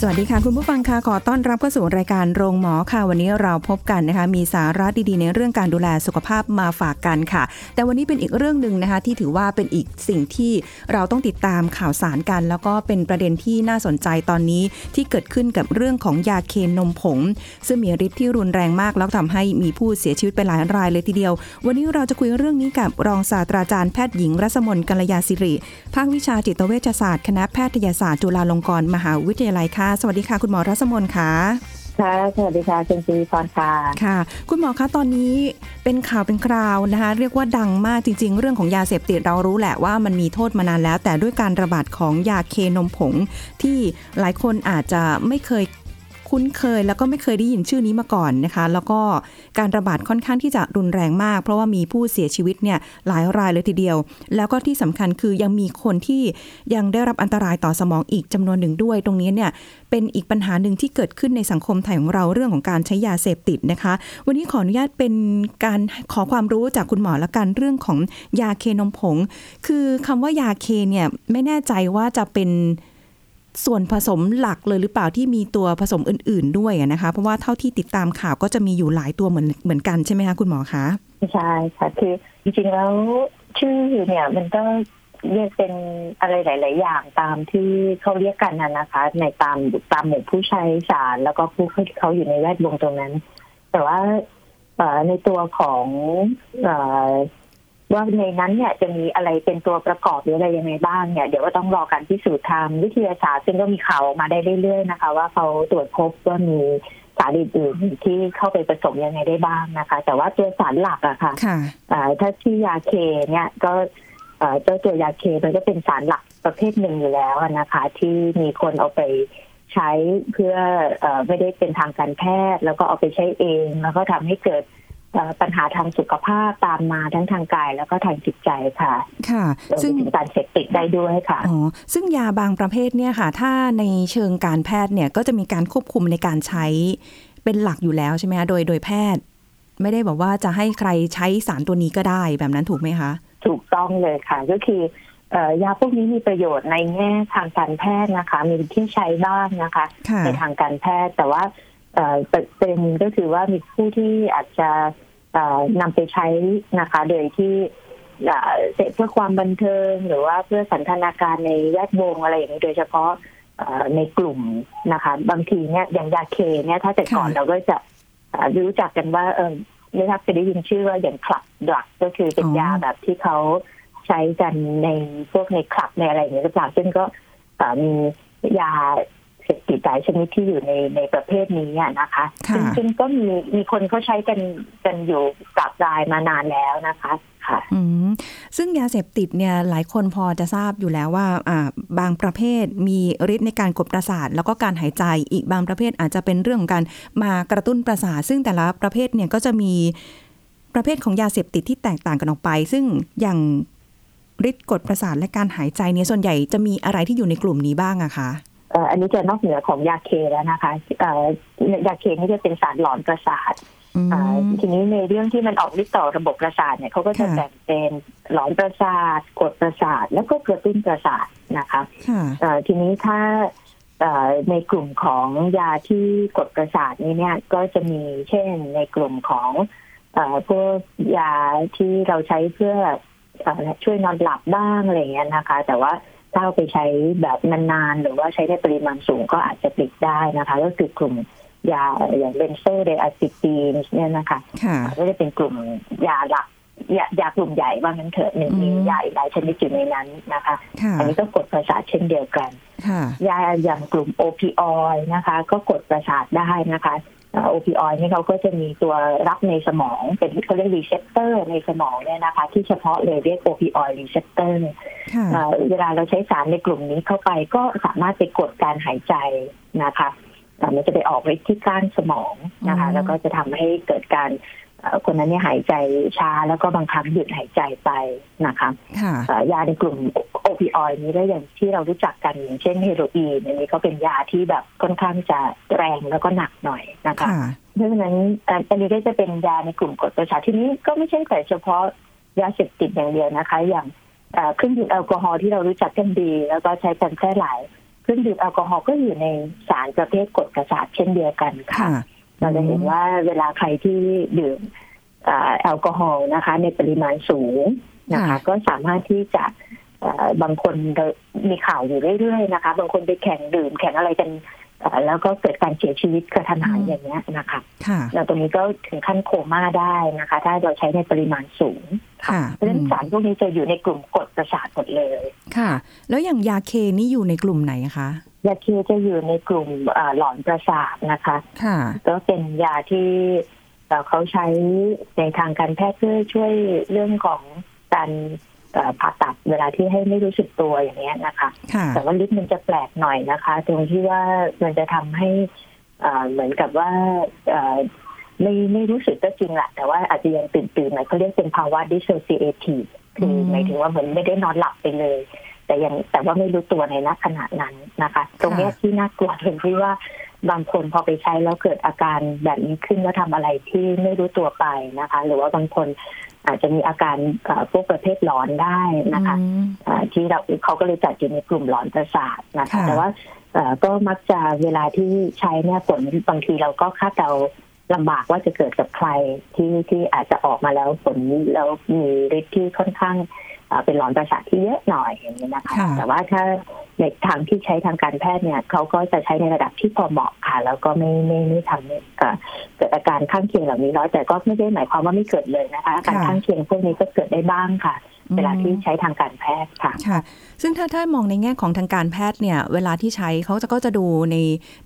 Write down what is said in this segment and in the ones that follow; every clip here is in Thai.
สวัสดีค่ะ คุณผู้ฟังค่ะขอต้อนรับเข้าสู่รายการโรงหมอค่ะ วันนี้เราพบกันนะคะ มีสาระดีๆ ในเรื่องการดูแลสุขภาพมาฝากกันค่ะ แต่วันนี้เป็นอีกเรื่องหนึ่งนะคะ ที่ถือว่าเป็นอีกสิ่งที่เราต้องติดตามข่าวสารกัน แล้วก็เป็นประเด็นที่น่าสนใจตอนนี้ที่เกิดขึ้นกับเรื่องของยาเคนนมผง ซึ่งมีฤทธิ์ที่รุนแรงมาก แล้วทำให้มีผู้เสียชีวิตไปหลายรายเลยทีเดียว วันนี้เราจะคุยเรื่องนี้กับรองศาสตราจารย์แพทย์หญิงรัศมนกัลยาสิริภาควิชาจิตเวชศาสตร์คณะแพทยศาสตร์จุฬาลงกรณ์มหาวิทยาลัยค่ะสวัสดีค่ะ คุณหมอรัศมนค่ะค่ะสวัสดีค่ะคุณซีพรค่ะค่ะ คุณหมอคะตอนนี้เป็นข่าวเป็นคราวนะคะ เรียกว่าดังมากจริง ๆ เรื่องของยาเสพติดเรารู้แหละว่ามันมีโทษมานานแล้ว แต่ด้วยการระบาดของยาเคนมผงที่หลายคนอาจจะไม่เคย คุ้นเคย แล้วก็ไม่เคยได้ยินชื่อนี้มาก่อนนะคะ แล้วก็การระบาดค่อนข้างที่จะรุนแรงมาก เพราะว่ามีผู้เสียชีวิตเนี่ยหลายรายเลยทีเดียว แล้วก็ที่สำคัญคือยังมีคนที่ยังได้รับอันตรายต่อสมองอีกจำนวนหนึ่งด้วย ตรงนี้เนี่ยเป็นอีกปัญหาหนึ่งที่เกิดขึ้นในสังคมไทยของเราเรื่องของการใช้ยาเสพติดนะคะ วันนี้ขออนุญาตเป็นการขอความรู้จากคุณหมอละกันเรื่องของยาเคนมผง คือคำว่ายาเคเนี่ยไม่แน่ใจว่าจะเป็น ส่วนผสมหลักเลยหรือเปล่าที่มีตัวผสมอื่น ๆ ด้วยนะคะ เพราะว่าเท่าที่ติดตามข่าวก็จะมีอยู่หลายตัวเหมือนเหมือนกันใช่ไหมคะคุณหมอคะใช่ค่ะคือจริงๆแล้วชื่อเนี่ยมันก็เรียกเป็นอะไรหลาย ๆ อย่างตามที่เขาเรียกกันนะนะคะ ในตามตามหมู่ผู้ใช้สารแล้วก็ผู้ที่เขาอยู่ในแวดวงตรงนั้น แต่ว่าในตัวของ ว่าในนั้นเนี่ยจะมีอะไรเป็นตัวประกอบหรืออะไรยังไงบ้างเนี่ยเดี๋ยวก็ต้องรอการพิสูจน์ทางวิทยาศาสตร์ ซึ่งก็มีข่าวออกมาได้เรื่อยๆนะคะ ว่าเขาตรวจพบว่ามีสารอื่นๆที่เข้าไปผสมยังไงได้บ้างนะคะ แต่ว่าตัวสารหลักอะค่ะค่ะอ่าถ้าที่ยาเคเนี่ยก็เอ่อเจ้าตัวยาเคมันก็เป็นสารหลักประเภทหนึ่งอยู่แล้วนะคะ ที่มีคนเอาไปใช้เพื่อเออไม่ได้เป็นทางการแพทย์ แล้วก็เอาไปใช้เอง แล้วก็ทำให้เกิดเอ่อ ปัญหาทางสุขภาพตามมาทั้งทางกายแล้วก็ทางจิตใจค่ะ ค่ะรวมซึ่งไปถึงการเสพติดได้ด้วยค่ะ อ๋อ ซึ่งยาบางประเภทเนี่ยค่ะ ถ้าในเชิงการแพทย์เนี่ยก็จะมีการควบคุมในการใช้เป็นหลักอยู่แล้วใช่ไหมคะโดยโดยแพทย์ ไม่ได้บอกว่าจะให้ใครใช้สารตัวนี้ก็ได้แบบนั้นถูกไหมคะ ถูกต้องเลยค่ะ ก็คือเอ่อยาพวกนี้มีประโยชน์ในแง่ทางการแพทย์นะคะ มีที่ใช้บ้างนะคะค่ะในทางการแพทย์แต่ว่าเอ่อเป็นก็คือว่ามีผู้ที่อาจจะเอ่อ นำไปใช้นะคะ โดยที่เอ่อเสพเพื่อความบันเทิง หรือว่าเพื่อสันทนาการในแวดวงอะไรอย่างนี้โดยเฉพาะเอ่อในกลุ่มนะคะ บางทีเนี่ยอย่างยาเคเนี่ยถ้าแต่ก่อนค่ะเราก็จะเอ่อรู้จักกันว่าเออไม่ทักจะได้ยินชื่อว่าอย่างคลับดักก็คือเป็นยาแบบที่เขาใช้กันในพวกในคลับในอะไรอย่างนี้ยหรือเปล่าซึ่งก็เอ่อมียา เสพติดหลายชนิดที่อยู่ในในประเภทนี้อะนะคะค่ะซึ่งซึ่งก็มีมีคนเขาใช้กันกันอยู่กับรายมานานแล้วนะคะค่ะอืมซึ่งยาเสพติดเนี่ยหลายคนพอจะทราบอยู่แล้วว่าอ่าบางประเภทมีฤทธิ์ในการกดประสาท แล้วก็การหายใจอีกบางประเภทอาจจะเป็นเรื่องของการมากระตุ้นประสาท ซึ่งแต่ละประเภทเนี่ยก็จะมีประเภทของยาเสพติดที่แตกต่างกันออกไป ซึ่งอย่างฤทธิ์กดประสาทและการหายใจเนี่ยส่วนใหญ่จะมีอะไรที่อยู่ในกลุ่มนี้บ้างอะคะเอ่ออันนี้จะนอกเหนือของยาเคแล้วนะคะเอ่อยาเคนี่จะเป็นสารหลอนประสาทอืมอ่าทีนี้ในเรื่องที่มันออกฤทธิ์ต่อระบบประสาทเนี่ยเขาก็จะค่ะแบ่งเป็นหลอนประสาทกดประสาท แล้วก็กระตุ้นประสาทนะคะค่ะเอ่อทีนี้ถ้าเอ่อในกลุ่มของยาที่กดประสาทนี้เนี่ยก็จะมีเช่นในกลุ่มของเอ่อพวกยาที่เราใช้เพื่อเอ่อช่วยนอนหลับบ้างอะไรอย่างเงี้ยนะคะ แต่ว่า ถ้าเอาไปใช้แบบนานๆ หรือว่าใช้ในปริมาณสูงก็อาจจะติดได้นะคะ ก็คือกลุ่มยาอย่างเบนโซไดอะซิตีนเนี่ยนะคะค่ะก็จะเป็นกลุ่มยาหลักยายากลุ่มใหญ่ว่างั้นเถอะหนึ่งมีอืมยาอีกหลายชนิดอยู่ในนั้นนะคะค่ะอันนี้ก็กดประสาทเช่นเดียวกันค่ะยาอย่างกลุ่ม opioid นะคะ ก็กดประสาทได้นะคะ opioid นี่เขาก็จะมีตัวรับในสมอง เป็นเขาเรียก receptor ในสมองเนี่ยนะคะ ที่เฉพาะเลยเรียก opioid receptor ค่ะเวลาเราใช้สารในกลุ่มนี้เข้าไปก็สามารถไปกดการหายใจนะคะเอ่อมันจะไปออกฤทธิ์ที่ก้านสมองนะคะอืมแล้วก็จะทำให้เกิดการเอ่อคนนั้นเนี่ยหายใจช้าแล้วก็บางครั้งหยุดหายใจไปนะคะค่ะเอ่อยาในกลุ่มโอ ปิออยนี้ได้อย่างที่เรารู้จักกันอย่างเช่นเฮโรอีนอันนี้ก็เป็นยาที่แบบค่อนข้างจะแรงแล้วก็หนักหน่อยนะคะค่ะเพราะฉะนั้นเอ่ออันนี้ก็จะเป็นยาในกลุ่มกรดประสาททีนี้ก็ไม่ใช่แต่เฉพาะยาเสพติดอย่างเดียวนะคะ อย่างเอ่อเครื่องดื่มแอลกอฮอล์ที่เรารู้จักกันดี แล้วก็ใช้กันแพร่หลายเครื่องดื่มแอลกอฮอล์ก็อยู่ในสารประเภทกรดประสาทเช่นเดียวกันค่ะค่ะ เราจะเห็นว่าเวลาใครที่ดื่มเอ่อแอลกอฮอล์นะคะ ในปริมาณสูงนะคะค่ะก็สามารถที่จะเอ่อ บางคนมีข่าวอยู่เรื่อยๆนะคะ บางคนไปแข่งดื่มแข่งอะไรกันเอ่อแล้วก็เกิดการเสียชีวิตกระทันหันอย่างเงี้ยนะคะค่ะแล้วตรงนี้ก็ถึงขั้นโคม่าได้นะคะ ถ้าเราใช้ในปริมาณสูงค่ะเพราะฉะนั้นอืมสารพวกนี้จะอยู่ในกลุ่มกรดประสาทหมดเลย ค่ะ แล้วอย่างยาเคนี่อยู่ในกลุ่มไหนคะ ยาเคจะอยู่ในกลุ่มเอ่อหลอนประสาทนะคะ ค่ะ ก็เป็นยาที่เอ่อเขาใช้ในทางการแพทย์เพื่อช่วยเรื่องของการเอ่อ ผ่าตัดเวลาที่ให้ไม่รู้สึกตัวอย่างเงี้ยนะคะค่ะแต่ว่าฤทธิ์มันจะแปลกหน่อยนะคะ ตรงที่ว่ามันจะทำให้เอ่อเหมือนกับว่าเอ่อไม่ไม่รู้สึกก็จริงแหละแต่ว่าอาจจะยังตื่นตื่นๆหน่อยเขาเรียกเป็นภาวะ dissociative คืออมหมายถึงว่าเหมือนไม่ได้นอนหลับไปเลย แต่ยังแต่ว่าไม่รู้ตัวในนักขณะนั้นนะคะ ตรงเนี้ยที่น่ากลัวตรงที่ว่าบางคนพอไปใช้แล้วเกิดอาการแบบนี้ขึ้นแล้วทำอะไรที่ไม่รู้ตัวไปนะคะ หรือว่าบางคน อาจจะมีอาการเอ่อพวกประเภทหลอนได้นะคะอืมอ่าที่เราเขาก็เลยจัดอยู่ในกลุ่มหลอนประสาทนะคะค่ะแต่ว่าเอ่อก็มักจะเวลาที่ใช้เนี่ยผลบางทีเราก็คาดเดาลำบากว่าจะเกิดกับใครที่ที่อาจจะออกมาแล้วผลแล้วมีฤทธิ์ที่ค่อนข้างอ่าเป็นหลอนประสาทที่เยอะหน่อยอย่างนี้นะคะค่ะแต่ว่าถ้า ในทางที่ใช้ทางการแพทย์เนี่ยเขาก็จะใช้ในระดับที่พอเหมาะค่ะ แล้วก็ไม่ไม่ไม่ทำให้เอ่อเกิดอาการข้างเคียงเหล่านี้น้อยแต่ก็ไม่ได้หมายความว่าไม่เกิดเลยนะคะอาการค่ะข้างเคียงพวกนี้ก็เกิดได้บ้างค่ะ เวลาที่ใช้ทางการแพทย์ค่ะค่ะ ซึ่งถ้าถ้ามองในแง่ของทางการแพทย์เนี่ย เวลาที่ใช้เขาจะก็จะดูใน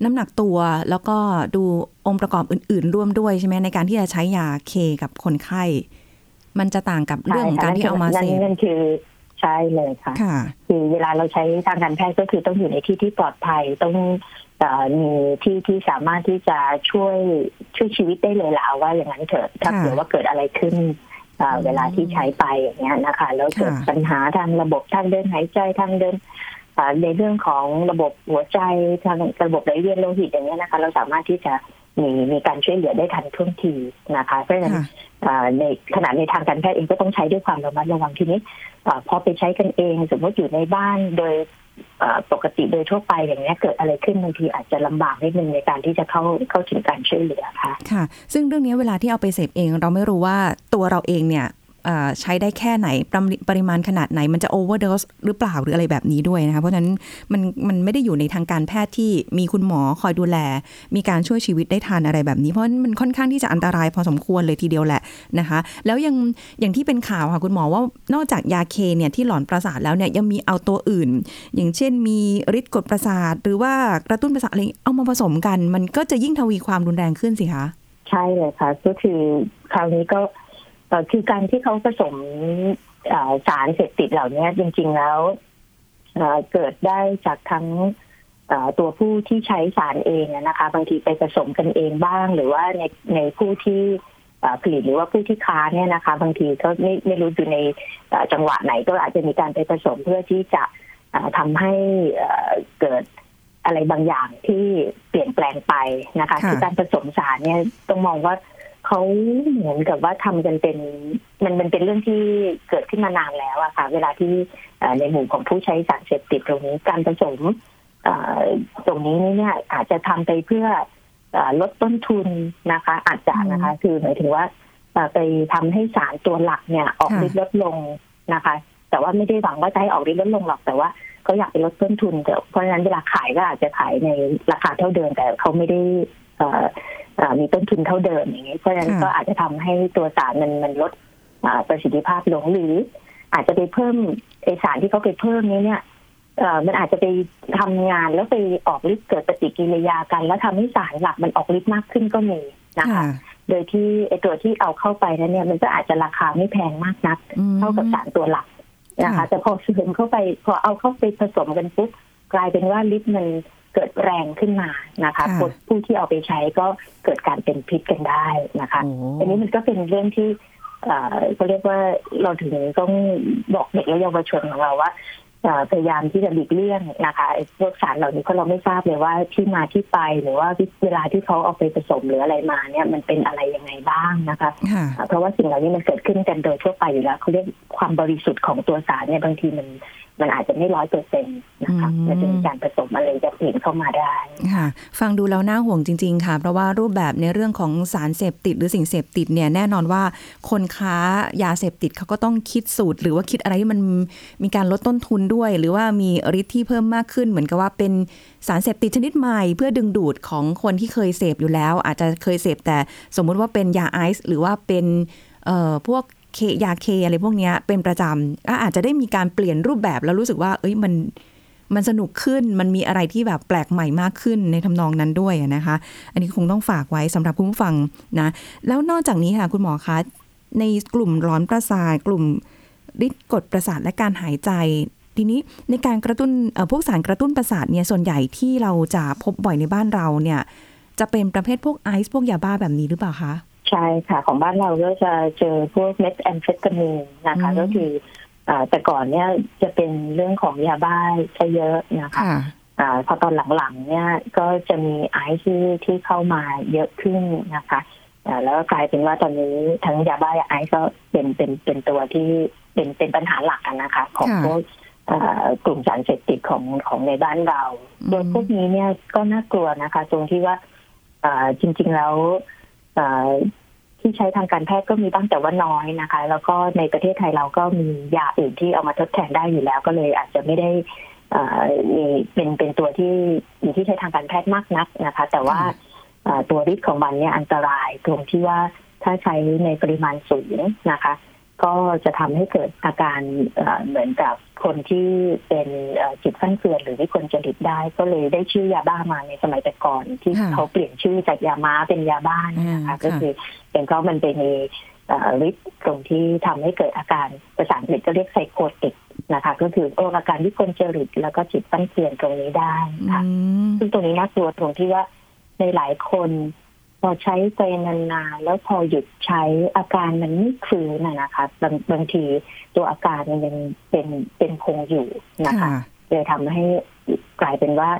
น้ำหนักตัว แล้วก็ดูองค์ประกอบอื่น ๆ ร่วมด้วยใช่ไหมในการที่จะใช้ยาเคกับคนไข้ มันจะต่างกับเรื่องของการที่เอามาเสพนั่นคือ ใช่เลยค่ะค่ะ คือเวลาเราใช้ทางการแพทย์ก็คือต้องอยู่ในที่ที่ปลอดภัยต้องเอ่อมีที่ที่สามารถที่จะช่วยช่วยชีวิตได้เลยล่ะว่าอย่างนั้นเถอะถ้าค่ะเผื่อว่าเกิดอะไรขึ้นเอ่ออืมเวลาที่ใช้ไปอย่างเงี้ยนะคะ แล้วเกิดค่ะปัญหาทางระบบทางเดินหายใจทางเดินเอ่อในเรื่องของระบบหัวใจทางระบบไหลเวียนโลหิตอย่างเงี้ยนะคะ เราสามารถที่จะ มีมีการช่วยเหลือได้ทันท่วงทีนะคะเพราะฉะนั้นค่ะอ่าในขณะในทางการแพทย์เองก็ต้องใช้ด้วยความระมัดระวังทีนี้อาพอไปใช้กันเอง สมมติอยู่ในบ้านโดยอ่าปกติโดยทั่วไปอย่างนี้ยเกิดอะไรขึ้นบางทีอาจจะลำบากนิดนึงในการที่จะเข้าเข้าถึงการช่วยเหลือค่ะค่ะ ซึ่งเรื่องนี้เวลาที่เอาไปเสพเองเราไม่รู้ว่าตัวเราเองเนี่ยเอ่อ ใช้ได้แค่ไหนปริปริมาณขนาดไหนมันจะโอเวอร์ e หรือเปล่าหรืออะไรแบบนี้ด้วยนะคะเพราะฉะนั้นมันมันไม่ได้อยู่ในทางการแพทย์ที่มีคุณหมอคอยดูแล มีการช่วยชีวิตได้ทันอะไรแบบนี้เพราะมันค่อนข้างที่จะอันตรายพอสมควรเลยทีเดียวแหละนะคะ แล้วยังอย่างที่เป็นข่าวค่ะคุณหมอว่านอกจากยาเคเนี่ยที่หลอนประสาทแล้วเนี่ยยังมีเอาตัวอื่น อย่างเช่นมีฤทธิ์กดประสาท หรือว่ากระตุ้นประสาทอะไรเอามาผสมกัน มันก็จะยิ่งทวีความรุนแรงขึ้นสิคะใช่เลยค่ะก็คือคราวนี้ก็ คือการที่เขาผสมเอ่อสารเสพติดเหล่านี้จริง ๆแล้วเอ่อเกิดได้จากทั้งเอ่อตัวผู้ที่ใช้สารเองอะนะคะ บางทีไปผสมกันเองบ้าง หรือว่าในในผู้ที่เอ่อผลิตหรือว่าผู้ที่ค้าเนี่ยนะคะ บางทีก็ไม่ไม่รู้อยู่ในเอ่อจังหวะไหนก็อาจจะมีการไปผสมเพื่อที่จะเอ่อทำให้เอ่อเกิดอะไรบางอย่างที่เปลี่ยนแปลงไปนะคะค่ะคือการผสมสารเนี่ยต้องมองว่า เขาเหมือนกับว่าทำกันเป็นมันมันเป็นเรื่องที่เกิดขึ้นมานานแล้วอะค่ะ เวลาที่เอ่อในหมู่ของผู้ใช้สารเสพติดตรงนี้การผสมเอ่อตรงนี้เนี่ยอาจจะทำไปเพื่อเอ่อลดต้นทุนนะคะ อาจจะนะคะ คือหมายถึงว่าเอ่อไปทำให้สารตัวหลักเนี่ย ออกค่ะฤทธิ์ลดลงนะคะ แต่ว่าไม่ได้หวังว่าจะให้ออกฤทธิ์ลดลงหรอกแต่ว่าเขาอยากไปลดต้นทุนแต่เพราะฉะนั้นเวลาขายก็อาจจะขายในราคาเท่าเดิมแต่เขาไม่ได้เอ่อเอ่อ มีต้นทุนเท่าเดิมอย่างนี้เพราะฉะนั้นค่ะก็อาจจะทำให้ตัวสารมันมันลดอ่าประสิทธิภาพลงหรือ อาจจะไปเพิ่มไอสารที่เขาไปเพิ่มนี้เนี่ยเอ่อมันอาจจะไปทำงานแล้วไปออกฤทธิ์เกิดปฏิกิริยากัน แล้วทำให้สารหลักมันออกฤทธิ์มากขึ้นก็มีนะคะค่ะโดยที่ไอตัวที่เอาเข้าไปนั้นเนี่ย มันก็อาจจะราคาไม่แพงมากนักอืมเท่ากับสารตัวหลักนะคะค่ะแต่พอเสริมเข้าไปพอเอาเข้าไปผสมกันปุ๊บกลายเป็นว่าฤทธิ์มัน เกิดแรงขึ้นมานะคะผู้ผู้ที่เอาไปใช้ก็เกิดการเป็นพิษกันได้นะคะโอ้อันนี้มันก็เป็นเรื่องที่เอ่อเขาเรียกว่าเราถึงต้องบอกเด็กและเยาวชนของเราว่าเอ่อพยายามที่จะหลีกเลี่ยงนะคะไอ้พวกสารเหล่านี้เพราะเราไม่ทราบเลยว่าที่มาที่ไปหรือว่าเวลาที่เขาเอาไปผสมหรืออะไรมาเนี่ยมันเป็นอะไรยังไงบ้างนะคะค่ะเพราะว่าสิ่งเหล่านี้มันเกิดขึ้นกันโดยทั่วไปอยู่แล้วเขาเรียกความบริสุทธิ์ของตัวสารเนี่ยบางทีมัน มันอาจจะไม่ร้อยเปอร์เซ็นต์นะคะอืมมันจะมีการผสมอะไรจะเปลี่ยนเข้ามาได้ค่ะ ฟังดูแล้วน่าห่วงจริง ๆ ค่ะ เพราะว่ารูปแบบในเรื่องของสารเสพติดหรือสิ่งเสพติดเนี่ยแน่นอนว่า คนค้ายาเสพติดเขาก็ต้องคิดสูตร หรือว่าคิดอะไรที่มันมีการลดต้นทุนด้วย หรือว่ามีฤทธิ์ที่เพิ่มมากขึ้น เหมือนกับว่าเป็นสารเสพติดชนิดใหม่ เพื่อดึงดูดของคนที่เคยเสพอยู่แล้ว อาจจะเคยเสพแต่สมมุติว่าเป็นยาไอซ์หรือว่าเป็นเอ่อพวก เคยาเคอะไรพวกนี้เป็นประจำก็อาจจะได้มีการเปลี่ยนรูปแบบแล้วรู้สึกว่า เอ้ยมันมันสนุกขึ้นมันมีอะไรที่แบบแปลกใหม่มากขึ้นในทำนองนั้นด้วยนะคะ อันนี้คงต้องฝากไว้สำหรับคุณผู้ฟังนะ แล้วนอกจากนี้ค่ะคุณหมอคะในกลุ่มร้อนประสาทกลุ่มฤทธิ์กดประสาทและการหายใจ ทีนี้ในการกระตุ้นพวกสารกระตุ้นประสาทเนี่ยส่วนใหญ่ที่เราจะพบบ่อยในบ้านเราเนี่ย จะเป็นประเภทพวกไอซ์พวกยาบ้าแบบนี้หรือเปล่าคะ ใช่ค่ะ ของบ้านเราก็จะเจอพวกเม็ดแอมเฟตามีนนะคะอืมก็คืออ่าแต่ก่อนเนี่ยจะเป็นเรื่องของยาบ้าซะเยอะนะคะอ่าพอตอนหลังๆ เนี่ยก็จะมีไอซ์ที่ที่เข้ามาเยอะขึ้นนะคะอ่าแล้วก็กลายเป็นว่าตอนนี้ทั้งยาบ้าและไอซ์ก็เป็นเป็นเป็นตัวที่เป็นเป็นปัญหาหลักอะนะคะ ของค่ะพวกอ่ากลุ่มสารเสพติดของของในบ้านเราอืมโดยพวกนี้เนี่ยก็น่ากลัวนะคะ ตรงที่ว่าอ่าจริง ๆ แล้วอ่า ที่ใช้ทางการแพทย์ก็มีบ้างแต่ว่าน้อยนะคะ แล้วก็ในประเทศไทยเราก็มียาอื่นที่เอามาทดแทนได้อยู่แล้ว ก็เลยอาจจะไม่ได้เอ่อมีเป็นเป็นตัวที่มีที่ใช้ทางการแพทย์มากนักนะคะ แต่ว่าตัวฤทธิ์ของมันเนี่ยอันตรายตรงที่ว่าถ้าใช้ในปริมาณสูงนะคะ ก็จะทำให้เกิดอาการเอ่อเหมือนกับคนที่เป็นเอ่อจิตฟั่นเฟือนหรือวิกลจริตได้ ก็เลยได้ชื่อยาบ้ามาในสมัยแต่ก่อน ที่ค่ะเขาเปลี่ยนชื่อจากยาม้าเป็นยาบ้าเนี่ยนะคะอ่าก็ค่ะคือเป็นเพราะมันไปมีเอ่อฤทธิ์ตรงที่ทำให้เกิดอาการภาษาอังกฤษก็เรียกไซโคติกนะคะ ก็คือโรคอาการวิกลจริตแล้วก็จิตฟั่นเฟือนตรงนี้ได้ค่ะอืมซึ่งตรงนี้น่ากลัวตรงที่ว่าในหลายคน พอใช้ไปนานๆแล้วพอหยุดใช้อาการมันไม่คืนนะนะคะบางบางทีตัวอาการมันยังเป็นเป็นคงอยู่นะคะค่ะเลยทำให้กลายเป็นว่า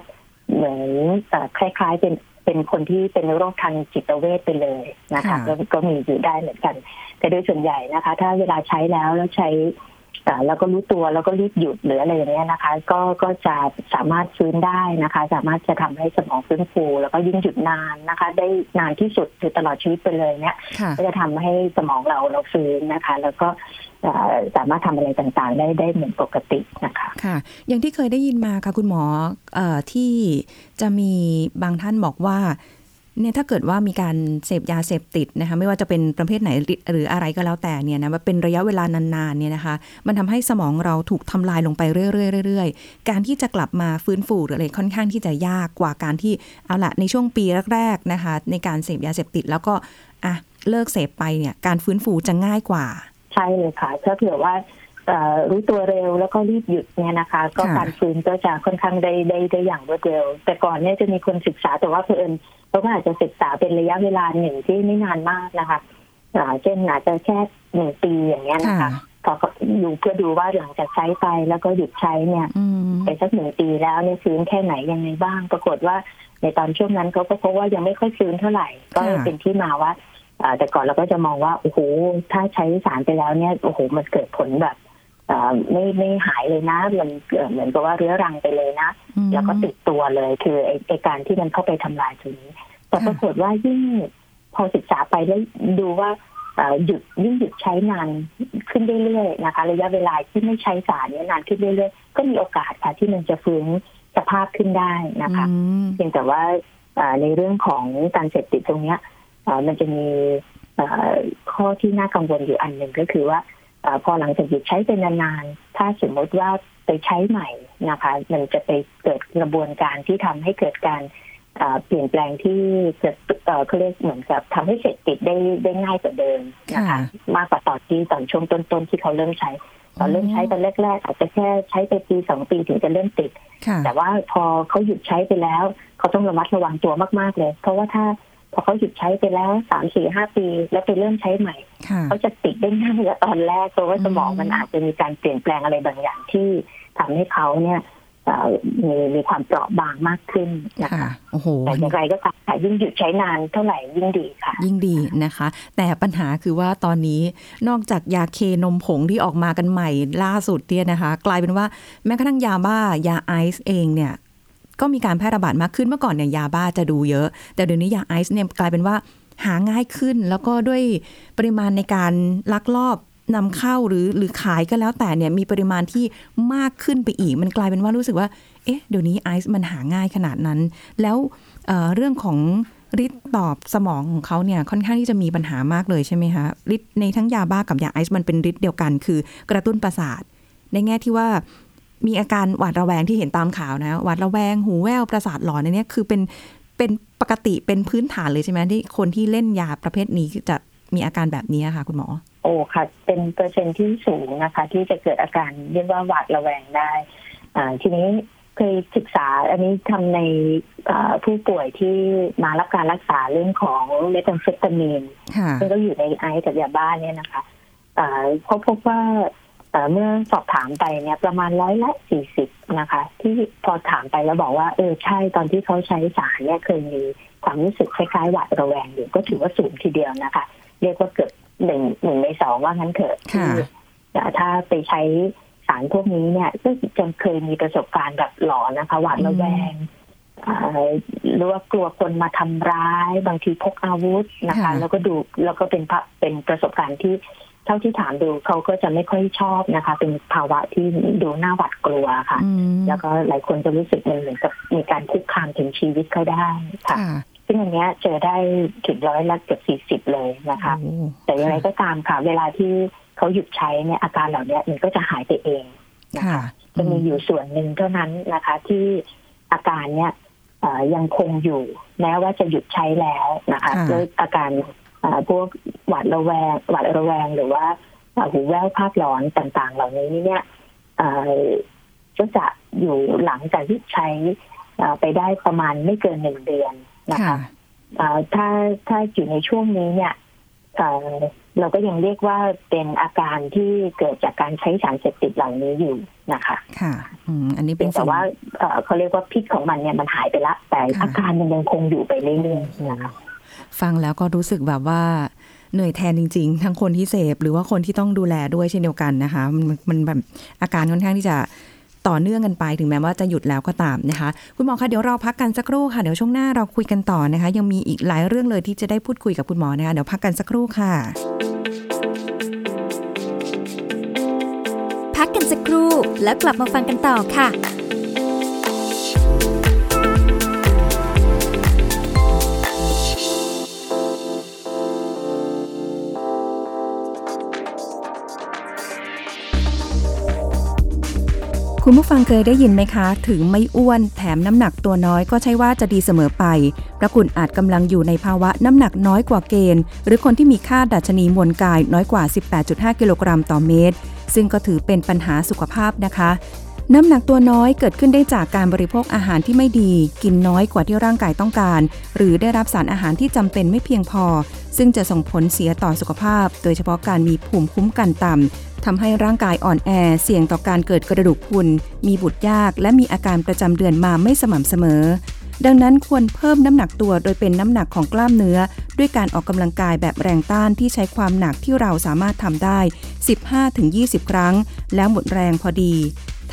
เหมือนเอ่อคล้าย ๆ เป็นเป็นคนที่เป็นโรคทางจิตเวชไปเลยนะคะค่ะก็ก็มีอยู่ได้เหมือนกัน แต่โดยส่วนใหญ่นะคะ ถ้าเวลาใช้แล้วแล้วใช้เอ่อ แล้วก็รู้ตัวแล้วก็รีบหยุดหรืออะไรอย่างเงี้ยนะคะ ก็ก็จะสามารถฟื้นได้นะคะ สามารถจะทำให้สมองฟื้นฟู แล้วก็ยิ่งหยุดนานนะคะ ได้นานที่สุดคือตลอดชีวิตไปเลยเนี่ยค่ะก็จะทำให้สมองเราเราฟื้นนะคะ แล้วก็เอ่อสามารถทำอะไรต่างๆ ได้ได้เหมือนปกตินะคะ ค่ะ อย่างที่เคยได้ยินมาค่ะคุณหมอเอ่อที่จะมีบางท่านบอกว่า เนี่ยถ้าเกิดว่ามีการเสพยาเสพติดนะคะไม่ว่าจะเป็นประเภทไหนหรืออะไรก็แล้วแต่เนี่ยนะมันเป็นระยะเวลานานๆเนี่ยนะคะ มันทำให้สมองเราถูกทำลายลงไปเรื่อยๆๆการที่จะกลับมาฟื้นฟูหรืออะไรค่อนข้างที่จะยากกว่าการที่เอาละในช่วงปีแรกๆนะคะ ในการเสพยาเสพติดแล้วก็อะเลิกเสพไปเนี่ยการฟื้นฟูจะง่ายกว่า ใช่เลยค่ะถ้าเผื่อว่า รู้ตัวเร็วแล้วก็รีบหยุดเนี่ยนะคะ ก็ค่ะการฟื้นก็จะค่อนข้างได้ได้ได้อย่างรวดเร็ว แต่ก่อนเนี่ยจะมีคนศึกษาแต่ว่าเพื่อนเขาก็อาจจะศึกษาเป็นระยะเวลาหนึ่งที่ไม่นานมากนะคะอ่าเช่นอาจจะแค่หนึ่งปีอย่างเงี้ยนะคะค่ะพอก็ดูเพื่อดูว่าหลังจากใช้ไปแล้วก็หยุดใช้เนี่ยอืมไปสักหนึ่งปีแล้วเนี่ยฟื้นแค่ไหนยังไงบ้าง ปรากฏว่าในตอนช่วงนั้นเขาก็พบว่ายังไม่ค่อยฟื้นเท่าไหร่ ก็เลยค่ะเป็นที่มาว่าอ่าแต่ก่อนเราก็จะมองว่าโอ้โหถ้าใช้สารไปแล้วเนี่ยโอ้โหมันเกิดผลแบบอ่า ไม่ไม่หายเลยนะ มันเอ่อเหมือนกับว่าเรื้อรังไปเลยนะอืมแล้วก็ติดตัวเลย คือไอ้ไอ้การที่มันเข้าไปทำลายตรงนี้ แต่ค่ะปรากฏว่ายิ่งพอศึกษาไปแล้วดูว่าเอ่อหยุดยิ่งหยุดใช้นานขึ้นเรื่อยๆนะคะ ระยะเวลาที่ไม่ใช้สารเนี้นานขึ้นเรื่อยๆก็มีโอกาสค่ะ ที่มันจะฟื้นสภาพขึ้นได้นะคะอืมเพียงแต่ว่าอ่าในเรื่องของการเสพติดตรงเนี้ยอ่ามันจะมีอ่าข้อที่น่ากังวลอยู่อันหนึ่งก็คือว่าอา พอหลังจากหยุดใช้ไปนานๆ ถ้าสมมติว่าไปใช้ใหม่นะคะ มันจะไปเกิดกระบวนการที่ทำให้เกิดการเปลี่ยนแปลงที่เกิดเขาเรียกเหมือนกับทำให้เสร็จติดได้ได้ง่ายกว่าเดิมนะคะมากกว่าตอนที่ตอนช่วงต้นๆที่เขาเริ่มใช้ตอนเริ่มใช้ตอนแรกๆอาจจะแค่ใช้ไปปีสองปีถึงจะเริ่มติด แต่ว่าพอเขาหยุดใช้ไปแล้ว เขาต้องระมัดระวังตัวมากๆเลย เพราะว่าถ้า พอเขาหยุดใช้ไปแล้วสามสี่ห้าปีแล้วไปเริ่มใช้ใหม่ เขาจะติดได้ง่ายกว่าตอนแรกเพราะว่าสมองมันอาจจะมีการเปลี่ยนแปลงอะไรบางอย่างที่ทำให้เขาเนี่ยมีมีความเปราะบางมากขึ้นนะคะโอ้โหแต่อย่างไรก็ตามค่ะยิ่งหยุดใช้นานเท่าไหร่ยิ่งดีค่ะ ยิ่งดีนะคะ แต่ปัญหาคือว่าตอนนี้นอกจากยาเคนมผงที่ออกมากันใหม่ล่าสุดเนี่ยนะคะ กลายเป็นว่าแม้กระทั่งยาบ้ายาไอซ์เองเนี่ย ก็มีการแพร่ระบาดมากขึ้นเมื่อก่อนเนี่ยยาบ้าจะดูเยอะ แต่เดี๋ยวนี้ยาไอซ์เนี่ยกลายเป็นว่าหาง่ายขึ้น แล้วก็ด้วยปริมาณในการลักลอบนำเข้าหรือหรือขายก็แล้วแต่เนี่ยมีปริมาณที่มากขึ้นไปอีก มันกลายเป็นว่ารู้สึกว่า เอ๊ะเดี๋ยวนี้ไอซ์มันหาง่ายขนาดนั้น แล้วเเรื่องของฤทธิ์ตอบสมองของเขาเนี่ยค่อนข้างที่จะมีปัญหามากเลยใช่ไหมคะฤทธิ์ในทั้งยาบ้ากับยาไอซ์มันเป็นฤทธิ์เดียวกัน คือกระตุ้นประสาท ในแง่ที่ว่า มีอาการหวาดระแวงที่เห็นตามข่าวนะหวาดระแวงหูแว่วประสาทหลอนในนี้คือเป็นเป็นปกติเป็นพื้นฐานเลยใช่ไหมที่คนที่เล่นยาประเภทนี้จะมีอาการแบบนี้ค่ะ คุณหมอ โอ้ค่ะ เป็นเปอร์เซ็นต์ที่สูงนะคะ ที่จะเกิดอาการเรียกว่าหวาดระแวงได้อ่าทีนี้เคยศึกษาอันนี้ทำในผู้ป่วยที่มารับการรักษาเรื่องของเมทาเฟตามีนซึ่งก็อยู่ในไอซ์กับยาบ้าเนี่ยนะคะเขาพบว่า เมื่อสอบถามไปเนี่ยประมาณร้อยละสี่สิบนะคะ ที่พอถามไปแล้วบอกว่า เออใช่ตอนที่เขาใช้สารเนี่ยเคยมีความรู้สึกคล้ายๆหวาดระแวงอยู่ก็ถือว่าสูงทีเดียวนะคะ เรียกว่าเกือบหนึ่งหนึ่งในสองว่างั้นเถอะที่ถ้าไปใช้สารพวกนี้เนี่ยก็จะเคยมีประสบการณ์แบบหลอนนะคะหวาดระแวงหรือว่ากลัวคนมาทำร้าย บางทีพกอาวุธนะคะ แล้วก็ดูแล้วก็เป็นเป็นประสบการณ์ที่เท่าที่ถามดูเขาก็จะไม่ค่อยชอบนะคะ เป็นภาวะที่ดูน่าหวาดกลัวค่ะ แล้วก็หลายคนจะรู้สึกเหมือนกับมีการคุกคามถึงชีวิตเขาได้ค่ะซึ่งอันนี้เจอได้ถึงร้อยละเกือบสี่สิบเลยนะคะ แต่ยังไงก็ตามค่ะ เวลาที่เขาหยุดใช้เนี่ยอาการเหล่านี้มันก็จะหายไปเองนะคะจะมีอยู่ส่วนหนึ่งเท่านั้นนะคะ ที่อาการเนี่ยยังคงอยู่แม้ว่าจะหยุดใช้แล้วนะคะด้วยอาการพวก หวาดระแวงหวาดระแวงหรือว่าหูแว่วภาพหลอนต่างๆ เหล่านี้เนี่ยก็จะอยู่หลังจากที่ใช้ไปได้ประมาณไม่เกินหนึ่งเดือนนะคะถ้าถ้าอยู่ในช่วงนี้เนี่ยเราก็ยังเรียกว่าเป็นอาการที่เกิดจากการใช้สารเสพติดเหล่านี้อยู่นะคะ ค่ะอันนี้เป็นแต่ว่าเขาเรียกว่าพิษของมันเนี่ยมันหายไปละ แต่อาการมันยังคงอยู่ไปเรื่อยๆนะคะฟังแล้วก็รู้สึกแบบว่า เหนื่อยแทนจริง ๆ ทั้งคนที่เสพหรือว่าคนที่ต้องดูแลด้วยเช่นเดียวกันนะคะ มันมันแบบอาการค่อนข้างที่จะต่อเนื่องกันไปถึงแม้ว่าจะหยุดแล้วก็ตามนะคะ คุณหมอคะเดี๋ยวเราพักกันสักครู่ค่ะ เดี๋ยวช่วงหน้าเราคุยกันต่อนะคะ ยังมีอีกหลายเรื่องเลยที่จะได้พูดคุยกับคุณหมอนะคะเดี๋ยวพักกันสักครู่ค่ะ พักกันสักครู่แล้วกลับมาฟังกันต่อค่ะ คุณผู้ฟังเคยได้ยินไหมคะ ถึงไม่อ้วนแถมน้ำหนักตัวน้อยก็ใช่ว่าจะดีเสมอไปพระคุณอาจกำลังอยู่ในภาวะน้ำหนักน้อยกว่าเกณฑ์ หรือคนที่มีค่าดัชนีมวลกายน้อยกว่า 18.5 กิโลกรัมต่อเมตร ซึ่งก็ถือเป็นปัญหาสุขภาพนะคะ น้ำหนักตัวน้อยเกิดขึ้นได้จากการบริโภคอาหารที่ไม่ดี กินน้อยกว่าที่ร่างกายต้องการ หรือได้รับสารอาหารที่จำเป็นไม่เพียงพอ ซึ่งจะส่งผลเสียต่อสุขภาพ โดยเฉพาะการมีภูมิคุ้มกันต่ำทำให้ร่างกายอ่อนแอ เสี่ยงต่อการเกิดกระดูกพุนมีบุตรยาก และมีอาการประจำเดือนมาไม่สม่ำเสมอ ดังนั้นควรเพิ่มน้ำหนักตัวโดยเป็นน้ำหนักของกล้ามเนื้อ ด้วยการออกกำลังกายแบบแรงต้านที่ใช้ความหนักที่เราสามารถทำได้ 15-20 ครั้ง แล้วหมดแรงพอดี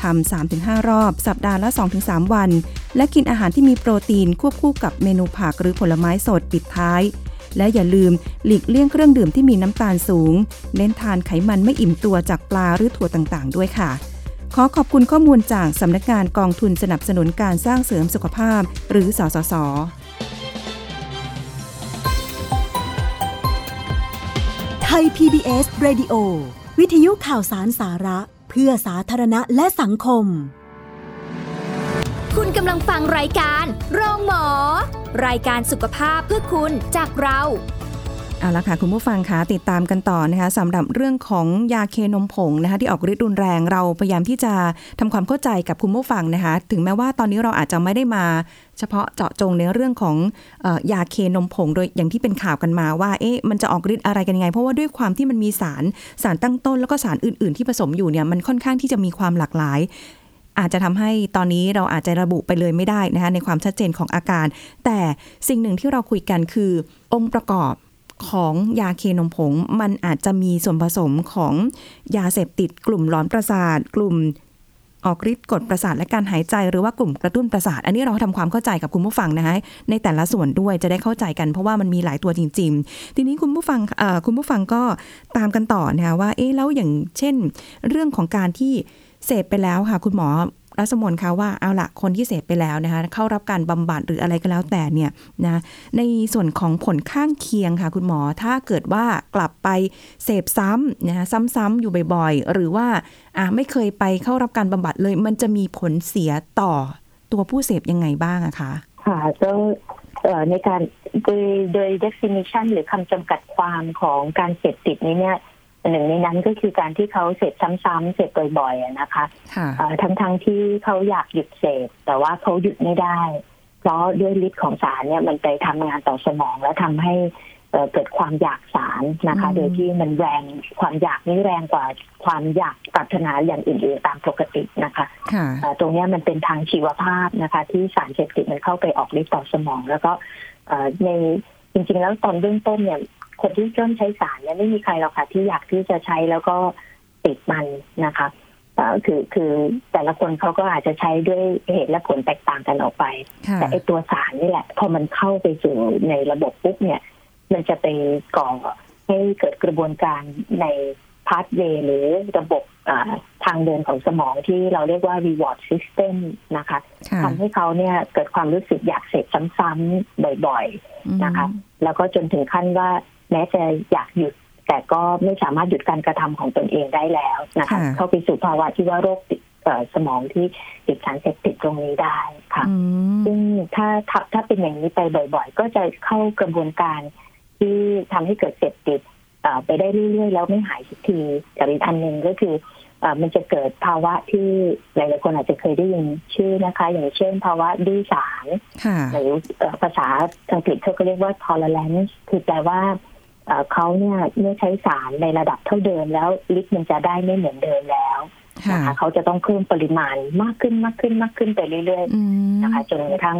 ทำ 3-5 รอบ สัปดาห์ละ 2-3 วัน และกินอาหารที่มีโปรตีนควบคู่กับเมนูผักหรือผลไม้สดปิดท้าย และอย่าลืมหลีกเลี่ยงเครื่องดื่มที่มีน้ำตาลสูง เน้นทานไขมันไม่อิ่มตัวจากปลาหรือถั่วต่างๆ ด้วยค่ะ ขอขอบคุณข้อมูลจากสำนักงานกองทุนสนับสนุนการสร้างเสริมสุขภาพ หรือสสสไทย PBS Radio วิทยุข่าวสารสาระ พื่อสาธารณะและสังคม คุณกำลังฟังรายการ โรงหมอ รายการสุขภาพเพื่อคุณจากเรา เอาละค่ะคุณผู้ฟังคะติดตามกันต่อนะคะสำหรับเรื่องของยาเคนมผงนะคะที่ออกฤทธิ์รุนแรงเราพยายามที่จะทำความเข้าใจกับคุณผู้ฟังนะคะ ถึงแม้ว่าตอนนี้เราอาจจะไม่ได้มาเฉพาะเจาะจงในเรื่องของอยาเคนมผงโดยอย่างที่เป็นข่าวกันมาว่าเอ๊ะมันจะออกฤทธิ์อะไรกันยังไง เพราะว่าด้วยความที่มันมีสารสารตั้งต้น แล้วก็สารอื่น ๆ ที่ผสมอยู่เนี่ยมันค่อนข้างที่จะมีความหลากหลายอาจจะทำให้ตอนนี้เราอาจจะระบุไปเลยไม่ได้นะคะในความชัดเจนของอาการ แต่สิ่งหนึ่งที่เราคุยกันคือองค์ประกอบ ของยาเคนมผง มันอาจจะมีส่วนผสมของยาเสพติด กลุ่มหลอนประสาท กลุ่มออกฤทธิ์กดประสาทและการหายใจหรือว่ากลุ่มกระตุ้นประสาท อันนี้เราทำความเข้าใจกับคุณผู้ฟังนะคะในแต่ละส่วนด้วยจะได้เข้าใจกันเพราะว่ามันมีหลายตัวจริง ๆ ทีนี้คุณผู้ฟังคุณผู้ฟังก็ตามกันต่อนะคะว่าเอ๊ะแล้วอย่างเช่น เรื่องของการที่เสพไปแล้วค่ะ คุณหมอ รัศมนคะว่าเอาละคนที่เสพไปแล้วนะคะเข้ารับการบำบัดหรืออะไรก็แล้วแต่เนี่ยนะในส่วนของผลข้างเคียงค่ะคุณหมอถ้าเกิดว่ากลับไปเสพซ้ำนะคะซ้ำๆอยู่บ่อยๆ หรือว่าอะไม่เคยไปเข้ารับการบำบัดเลย มันจะมีผลเสียต่อตัวผู้เสพยังไงบ้างอะคะค่ะก็ในการโดยโดย definition หรือคำจำกัดความของการเสพติดนี้เนี่ย หนึ่งในนั้นก็คือการที่เขาเสพซ้ำๆเสพบ่อยๆอะนะคะค่ะเอ่อทั้งๆทที่เขาอยากหยุดเสพแต่ว่าเขาหยุดไม่ได้ เพราะด้วยฤทธิ์ของสารเนี่ยมันไปทำงานต่อสมองแล้วทำให้เอ่อเกิดความอยากสารนะคะอืมโดยที่มันแรงความอยากนี่แรงกว่าความอยากปรารถนาอย่างอื่นๆตามปกตินะคะค่ะเอ่อตรงเนี้ยมันเป็นทางชีวภาพนะคะ ที่สารเสพติดมันเข้าไปออกฤทธิ์ต่อสมอง แล้วก็เอ่อในจริงๆแล้วตอนเบื้องต้นเนี่ย คนที่เริ่มใช้สารเนี่ยไม่มีใครหรอกค่ะ ที่อยากที่จะใช้แล้วก็ติดมันนะคะเอ่อคือคือแต่ละคนเขาก็อาจจะใช้ด้วยเหตุและผลแตกต่างกันออกไปค่ะแต่ไอตัวสารนี่แหละ พอมันเข้าไปสู่ในระบบปุ๊บเนี่ย มันจะไปก่อให้เกิดกระบวนการในพาสเวย์หรือระบบอ่าทางเดินของสมองที่เราเรียกว่า reward system นะคะค่ะทำให้เขาเนี่ยเกิดความรู้สึกอยากเสพซ้ำๆบ่อยๆนะคะ แล้วก็จนถึงขั้นว่า แม้จะอยากหยุด แต่ก็ไม่สามารถหยุดการกระทำของตนเองได้แล้วนะคะค่ะเข้าไปสู่ภาวะที่ว่าโรคติดเอ่อสมองที่ติดสารเสพติดตรงนี้ได้ค่ะอืมซึ่งถ้าถ้าถ้าเป็นอย่างนี้ไปบ่อยๆ ก็จะเข้ากระบวนการที่ทำให้เกิดเสพติดเอ่อไปได้เรื่อยๆ แล้วไม่หายสักทีกับอีกอันหนึ่งก็คือเอ่อมันจะเกิดภาวะที่หลายๆคนอาจจะเคยได้ยินชื่อนะคะ อย่างเช่น ภาวะดื้อสารค่ะหรือเอ่อภาษาอังกฤษเขาก็เรียกว่า tolerance คือแปลว่า เอ่อเขาเนี่ยเมื่อใช้สารในระดับเท่าเดิมแล้วฤทธิ์มันจะได้ไม่เหมือนเดิมแล้วค่ะนะคะเขาจะต้องเพิ่มปริมาณมากขึ้นมากขึ้นมากขึ้นไปเรื่อยๆอืมนะคะจนกระทั่ง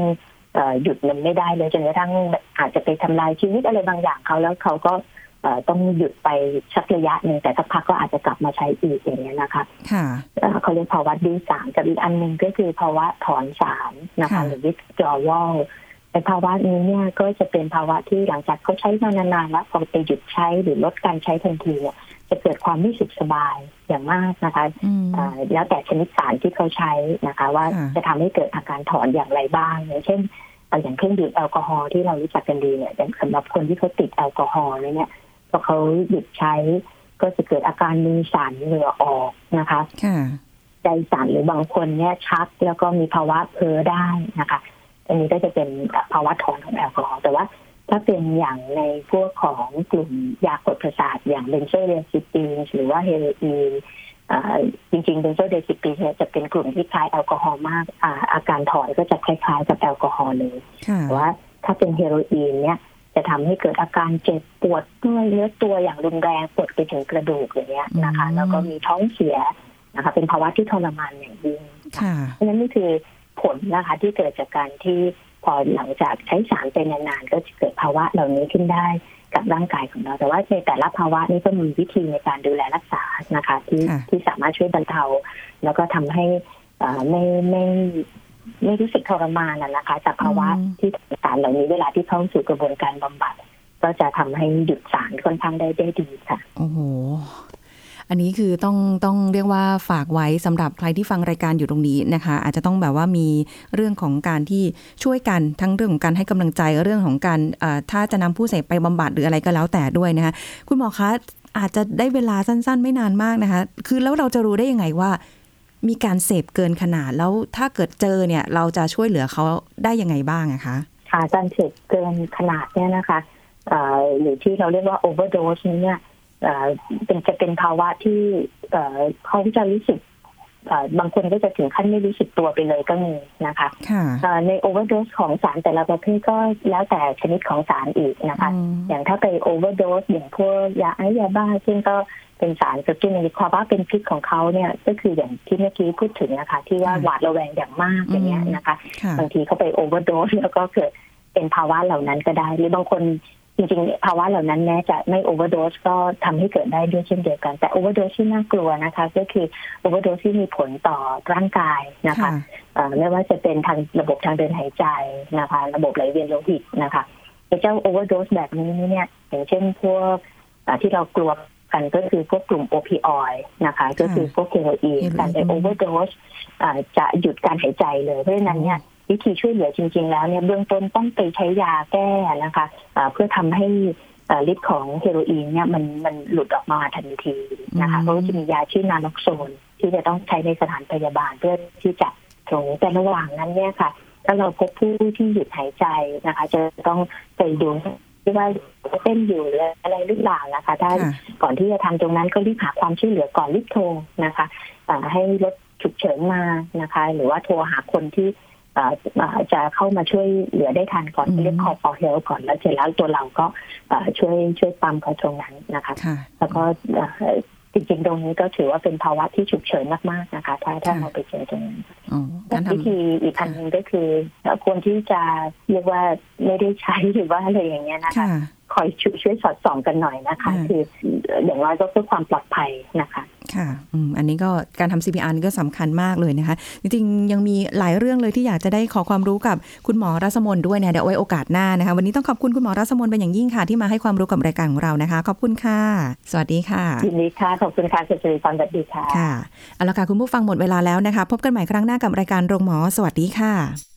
เอ่อหยุดมันไม่ได้เลยจนกระทั่งอาจจะไปทำลายชีวิตอะไรบางอย่างเขาแล้วเขาก็เอ่อต้องหยุดไปสักระยะหนึ่งแต่สักพักก็อาจจะกลับมาใช้อีกอย่างเงี้ยนะคะค่ะเอ่อเขาเรียกภาวะดื้อสารกับอีกอันหนึ่งก็คือภาวะถอนสารนะคะค่ะหรือ withdrawal ในภาวะนี้เนี่ยก็จะเป็นภาวะที่หลังจากเขาใช้มานานๆแล้วพอไปหยุดใช้หรือลดการใช้ทันทีเนี่ยจะเกิดความไม่สุขสบายอย่างมากนะคะอืมอ่าแล้วแต่ชนิดสารที่เขาใช้นะคะ ว่าค่ะจะทำให้เกิดอาการถอนอย่างไรบ้างอย่างเช่นเอ่ออย่างเครื่องดื่มแอลกอฮอล์ที่เรารู้จักกันดีเนี่ยอย่างสำหรับคนที่เขาติดแอลกอฮอล์เนี่ยพอเขาหยุดใช้ก็จะเกิดอาการมือสั่นเหงื่อออกนะคะค่ะใจสั่นหรือบางคนเนี่ยชักแล้วก็มีภาวะเพ้อได้นะคะ อันนี้ก็จะเป็นภาวะถอนของแอลกอฮอล์แต่ว่าถ้าเป็นอย่างในพวกของกลุ่มยากดประสาทอย่าง benzodiazepine หรือว่าเฮโรอีนอ่าจริงๆ benzodiazepine เนี่ยจะเป็นกลุ่มที่คล้ายแอลกอฮอล์มากอาอาการถอนก็จะคล้ายๆกับแอลกอฮอล์เลยค่ะแต่ว่าถ้าเป็นเฮโรอีนเนี่ยจะทำให้เกิดอาการเจ็บปวดเมื่อยเนื้อตัวอย่างรุนแรงปวดไปถึงกระดูกอย่างเงี้ยนะคะอืมแล้วก็มีท้องเสียนะคะ เป็นภาวะที่ทรมานอย่างยิ่งค่ะเพราะฉะนั้นนี่คือ ผลนะคะ ที่เกิดจากการที่พอหลังจากใช้สารไปนานๆก็จะเกิดภาวะเหล่านี้ขึ้นได้กับร่างกายของเรา แต่ว่าในแต่ละภาวะนี้ก็มีวิธีในการดูแลรักษานะคะ ที่ค่ะที่สามารถช่วยบรรเทา แล้วก็ทำให้เอ่อไม่ไม่ไม่รู้สึกทรมานนะนะคะ จากภาวะที่สารเหล่านี้เวลาที่เข้าสู่กระบวนการบำบัด ก็จะทำให้หยุดสารค่อนข้างได้ได้ดีค่ะ โอ้โห อันนี้คือต้องต้องเรียกว่าฝากไว้สำหรับใครที่ฟังรายการอยู่ตรงนี้นะคะ อาจจะต้องแบบว่ามีเรื่องของการที่ช่วยกันทั้งเรื่องของการให้กำลังใจเรื่องของการถ้าจะนำผู้เสพไปบำบัดหรืออะไรก็แล้วแต่ด้วยนะคะคุณหมอคะอาจจะได้เวลาสั้น ๆ ไม่นานมากนะคะ คือแล้วเราจะรู้ได้ยังไงว่า มีการเสพเกินขนาดแล้วถ้าเกิดเจอเนี่ย เราจะช่วยเหลือเขาได้ยังไงบ้างอะคะค่ะการเสพเกินขนาดเนี่ยนะคะหรือที่เราเรียกว่า overdose นี้เนี่ย เป็นจะเป็นภาวะที่เอ่อเขาจะรู้สึกเอ่อบางคนก็จะถึงขั้นไม่รู้สึกตัวไปเลยก็มีนะคะค่ะเอ่อใน overdose ของสารแต่ละประเภทก็แล้วแต่ชนิดของสารอีกนะคะอืมอย่างถ้าไป overdose อย่างพวกยาไอซ์ยาบ้า ซึ่งก็เป็นสารกระตุ้นในภาวะเป็นพิษของเขาเนี่ยก็คืออย่างที่เมื่อกี้พูดถึงนะคะ ที่ว่าค่ะหวาดระแวงอย่างมากอย่างเงี้ยนะคะค่ะบางทีเขาไป overdose แล้วก็เกิดเป็นภาวะเหล่านั้นก็ได้ หรือบางคน จริงๆ ภาวะเหล่านั้นแม้จะไม่ overdose ก็ทำให้เกิดได้ด้วยเช่นเดียวกัน แต่ overdose ที่น่ากลัวนะคะ ก็คือ overdose ที่มีผลต่อร่างกายนะคะค่ะเอ่อไม่ว่าจะเป็นทางระบบทางเดินหายใจนะคะ ระบบไหลเวียนโลหิตนะคะไอ้เจ้า overdose แบบนี้เนี่ยอย่างเช่นพวกเอ่อที่เรากลัวกันก็คือพวกกลุ่มโอพีออยนะคะ ก็คือพวกเฮโรอีนเฮโรอีนการไป overdose อ่าจะหยุดการหายใจเลยเพราะฉะนั้นเนี่ย วิธีช่วยเหลือจริง ๆ แล้วเนี่ยเบื้องต้นต้องไปใช้ยาแก้นะคะอ่าเพื่อทำให้อ่าฤทธิ์ของเฮโรอีนเนี่ยมันมันหลุดออกมาทันทีนะคะเพราะว่าจะมียาชื่อนาล็อกโซนที่จะต้องใช้ในสถานพยาบาลเพื่อที่จะตรงนี้แต่ระหว่างนั้นเนี่ยค่ะ ถ้าเราพบผู้ที่หยุดหายใจนะคะ จะต้องไปดูที่ว่าเต้นอยู่หรืออะไรหรือเปล่านะคะถ้าค่ะก่อนที่จะทำตรงนั้นก็รีบหาความช่วยเหลือก่อนรีบโทรนะคะอ่าให้รถฉุกเฉินมานะคะ หรือว่าโทรหาคนที่อ่าอ่า จะเข้ามาช่วยเหลือได้ทันก่อนอืมเรียก call for help ก่อนแล้วเสร็จแล้วตัวเราก็อ่าช่วยช่วยปั๊มเขาตรงนั้นนะคะค่ะแล้วก็เอ่อจริงๆตรงนี้ก็ถือว่าเป็นภาวะที่ฉุกเฉินมากๆนะคะ ถ้าถ้าค่ะเราไปเจอตรงนั้นอ๋อการทวิธีอีกอันหนึ่งก็คือควรที่จะเรียกว่าไม่ได้ใช้หรือว่าอะไรอย่างเงี้ยำนะคะ ค่ะคอยช่วยช่วยสอดส่องกันหน่อยนะคะค่ะคืออย่างน้อยก็เพื่อความปลอดภัยนะคะค่ะอืมอันนี้ก็การทำ CPR นี่ก็สำคัญมากเลยนะคะ จริงๆ ยังมีหลายเรื่องเลยที่อยากจะได้ขอความรู้กับคุณหมอรัศมนด้วยเนี่ยเดี๋ยวเอาไว้โอกาสหน้านะคะ วันนี้ต้องขอบคุณคุณหมอรัศมนเป็นอย่างยิ่งค่ะ ที่มาให้ความรู้กับรายการของเรานะคะ ขอบคุณค่ะ สวัสดีค่ะยินดีค่ะ ขอบคุณค่ะคุณสิริพรสวัสดีค่ะค่ะเอาละค่ะคุณผู้ฟังหมดเวลาแล้วนะคะ พบกันใหม่ครั้งหน้ากับรายการโรงหมอ สวัสดีค่ะ